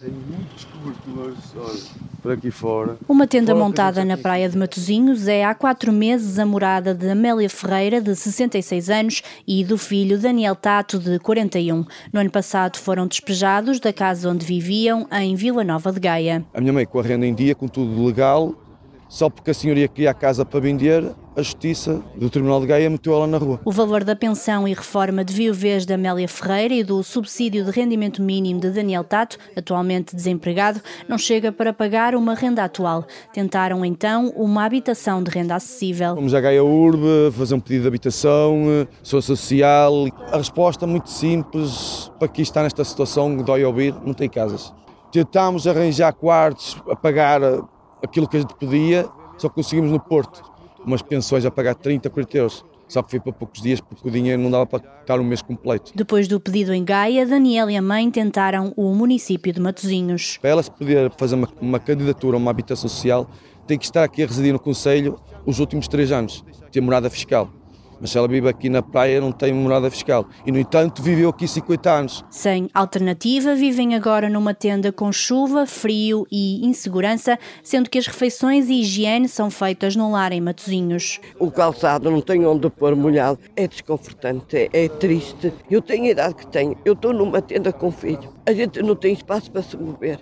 Tem muitos cobertores, olha, por aqui fora. Uma tenda Fora montada na praia de Matosinhos é há quatro meses a morada de Amélia Ferreira, de 66 anos, e do filho Daniel Tato, de 41. No ano passado foram despejados da casa onde viviam, em Vila Nova de Gaia. A minha mãe com a renda em dia, com tudo legal, só porque a senhoria queria a casa para vender, a justiça do Tribunal de Gaia meteu ela na rua. O valor da pensão e reforma de viuvez de Amélia Ferreira e do subsídio de rendimento mínimo de Daniel Tato, atualmente desempregado, não chega para pagar uma renda atual. Tentaram então uma habitação de renda acessível. Fomos à Gaia Urbe fazer um pedido de habitação, sou social. A resposta muito simples, para quem está nesta situação, dói ouvir, não tem casas. Tentámos arranjar quartos a pagar aquilo que a gente podia, só conseguimos no Porto. Umas pensões a pagar 30, 40 euros. Só que foi para poucos dias porque o dinheiro não dava para estar um mês completo. Depois do pedido em Gaia, Daniel e a mãe tentaram o município de Matosinhos. Para ela se poder fazer uma, uma candidatura a uma habitação social, tem que estar aqui a residir no Conselho os últimos três anos, ter morada fiscal. Mas se ela vive aqui na praia, não tem morada fiscal. E, no entanto, viveu aqui 50 anos. Sem alternativa, vivem agora numa tenda com chuva, frio e insegurança, sendo que as refeições e higiene são feitas no lar em Matosinhos. O calçado não tem onde pôr molhado. É desconfortante, é, é triste. Eu tenho a idade que tenho. Eu estou numa tenda com filho. A gente não tem espaço para se mover.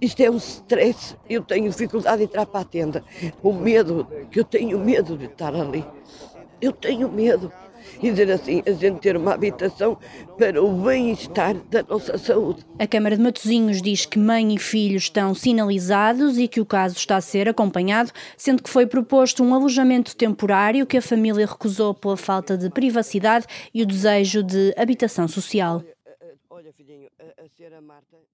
Isto é um stress. Eu tenho dificuldade de entrar para a tenda. O medo, que eu tenho medo de estar ali. Eu tenho medo. E dizer assim, a gente ter uma habitação para o bem-estar da nossa saúde. A Câmara de Matosinhos diz que mãe e filho estão sinalizados e que o caso está a ser acompanhado, sendo que foi proposto um alojamento temporário que a família recusou pela falta de privacidade e o desejo de habitação social. Olha, filhinho, a, a senhora Marta.